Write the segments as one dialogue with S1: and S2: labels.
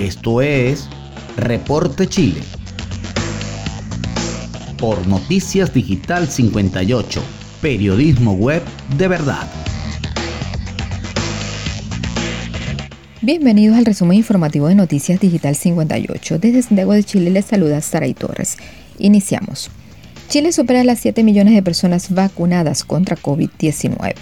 S1: Esto es Reporte Chile. Por Noticias Digital 58, periodismo web de verdad.
S2: Bienvenidos al resumen informativo de Noticias Digital 58. Desde Santiago de Chile les saluda Saray Torres. Iniciamos. Chile supera las 7 millones de personas vacunadas contra COVID-19.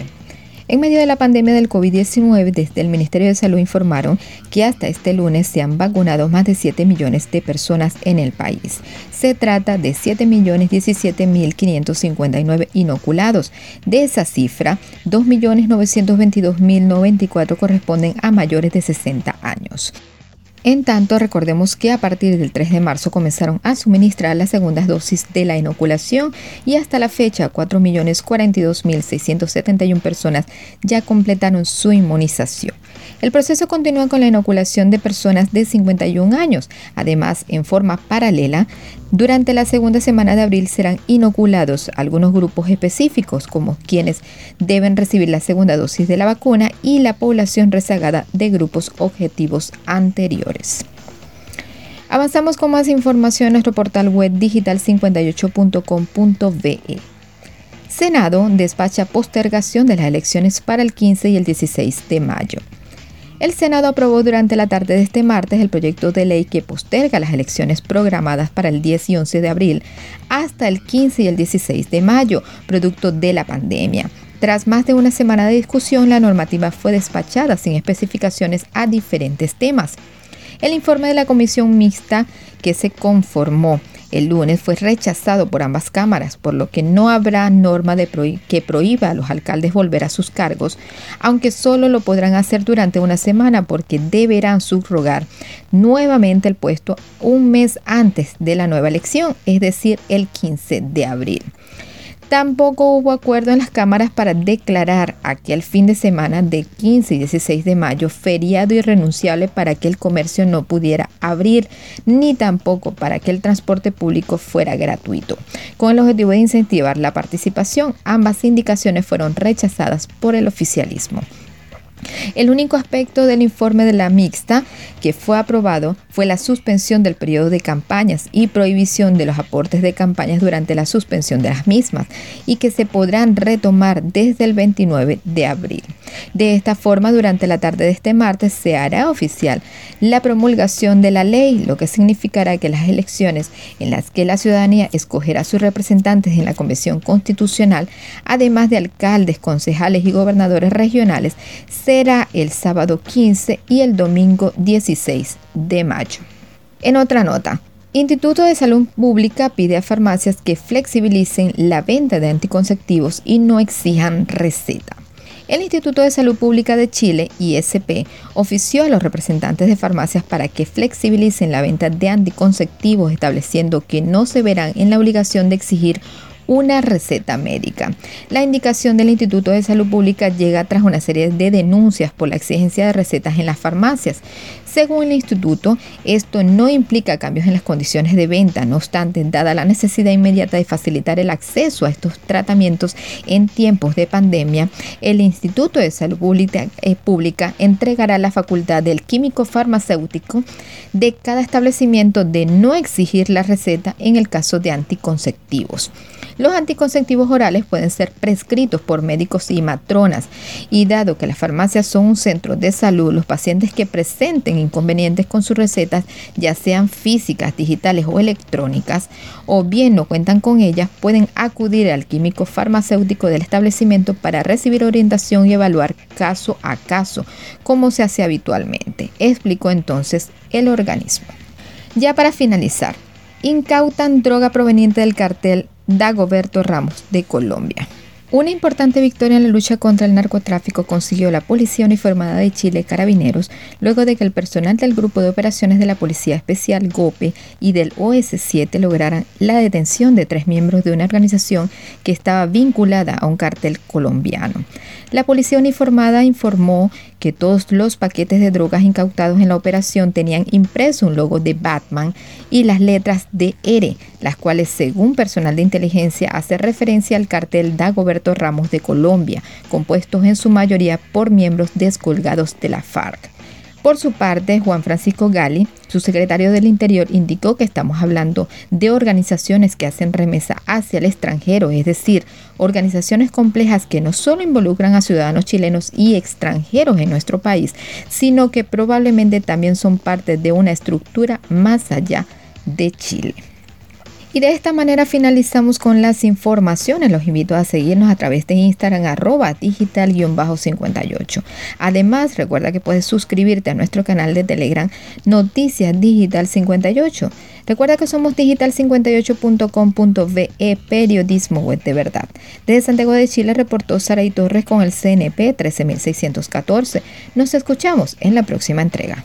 S2: En medio de la pandemia del COVID-19, desde el Ministerio de Salud informaron que hasta este lunes se han vacunado más de 7 millones de personas en el país. Se trata de 7.017.559 inoculados. De esa cifra, 2.922.094 corresponden a mayores de 60 años. En tanto, recordemos que a partir del 3 de marzo comenzaron a suministrar las segundas dosis de la inoculación y hasta la fecha 4.042.671 personas ya completaron su inmunización. El proceso continúa con la inoculación de personas de 51 años. Además, en forma paralela, durante la segunda semana de abril serán inoculados algunos grupos específicos, como quienes deben recibir la segunda dosis de la vacuna y la población rezagada de grupos objetivos anteriores. Avanzamos con más información en nuestro portal web digital58.com.be. Senado despacha postergación de las elecciones para el 15 y el 16 de mayo. El Senado aprobó durante la tarde de este martes el proyecto de ley que posterga las elecciones programadas para el 10 y 11 de abril hasta el 15 y el 16 de mayo, producto de la pandemia. Tras más de una semana de discusión, la normativa fue despachada sin especificaciones a diferentes temas. El informe de la comisión mixta que se conformó el lunes fue rechazado por ambas cámaras, por lo que no habrá norma de que prohíba a los alcaldes volver a sus cargos, aunque solo lo podrán hacer durante una semana porque deberán subrogar nuevamente el puesto un mes antes de la nueva elección, es decir, el 15 de abril. Tampoco hubo acuerdo en las cámaras para declarar aquel fin de semana de 15 y 16 de mayo feriado irrenunciable para que el comercio no pudiera abrir, ni tampoco para que el transporte público fuera gratuito. Con el objetivo de incentivar la participación, ambas indicaciones fueron rechazadas por el oficialismo. El único aspecto del informe de la mixta que fue aprobado fue la suspensión del periodo de campañas y prohibición de los aportes de campañas durante la suspensión de las mismas y que se podrán retomar desde el 29 de abril. De esta forma, durante la tarde de este martes se hará oficial la promulgación de la ley, lo que significará que las elecciones en las que la ciudadanía escogerá sus representantes en la Convención Constitucional, además de alcaldes, concejales y gobernadores regionales, el sábado 15 y el domingo 16 de mayo. En otra nota, Instituto de Salud Pública pide a farmacias que flexibilicen la venta de anticonceptivos y no exijan receta. El Instituto de Salud Pública de Chile, ISP, ofició a los representantes de farmacias para que flexibilicen la venta de anticonceptivos, estableciendo que no se verán en la obligación de exigir una receta médica. La indicación del Instituto de Salud Pública llega tras una serie de denuncias por la exigencia de recetas en las farmacias. Según el instituto, esto no implica cambios en las condiciones de venta, no obstante, dada la necesidad inmediata de facilitar el acceso a estos tratamientos en tiempos de pandemia, el Instituto de Salud Pública, eh, Pública entregará la facultad del químico farmacéutico de cada establecimiento de no exigir la receta en el caso de anticonceptivos. Los anticonceptivos orales pueden ser prescritos por médicos y matronas y dado que las farmacias son un centro de salud, los pacientes que presenten inconvenientes con sus recetas, ya sean físicas, digitales o electrónicas, o bien no cuentan con ellas, pueden acudir al químico farmacéutico del establecimiento para recibir orientación y evaluar caso a caso, como se hace habitualmente, explicó entonces el organismo. Ya para finalizar, incautan droga proveniente del cartel Dagoberto Ramos de Colombia. Una importante victoria en la lucha contra el narcotráfico consiguió la Policía Uniformada de Chile Carabineros luego de que el personal del Grupo de Operaciones de la Policía Especial GOPE y del OS-7 lograran la detención de tres miembros de una organización que estaba vinculada a un cartel colombiano. La Policía Uniformada informó que todos los paquetes de drogas incautados en la operación tenían impreso un logo de Batman y las letras de R, las cuales según personal de inteligencia hace referencia al cartel Dagoberto Ramos de Colombia, compuestos en su mayoría por miembros descolgados de la FARC. Por su parte, Juan Francisco Gali, su secretario del Interior, indicó que estamos hablando de organizaciones que hacen remesa hacia el extranjero, es decir, organizaciones complejas que no solo involucran a ciudadanos chilenos y extranjeros en nuestro país, sino que probablemente también son parte de una estructura más allá de Chile. Y de esta manera finalizamos con las informaciones. Los invito a seguirnos a través de Instagram arroba digital-58. Además, recuerda que puedes suscribirte a nuestro canal de Telegram Noticias Digital 58. Recuerda que somos digital58.com.ve Periodismo Web de Verdad. Desde Santiago de Chile reportó Saray Torres con el CNP 13614. Nos escuchamos en la próxima entrega.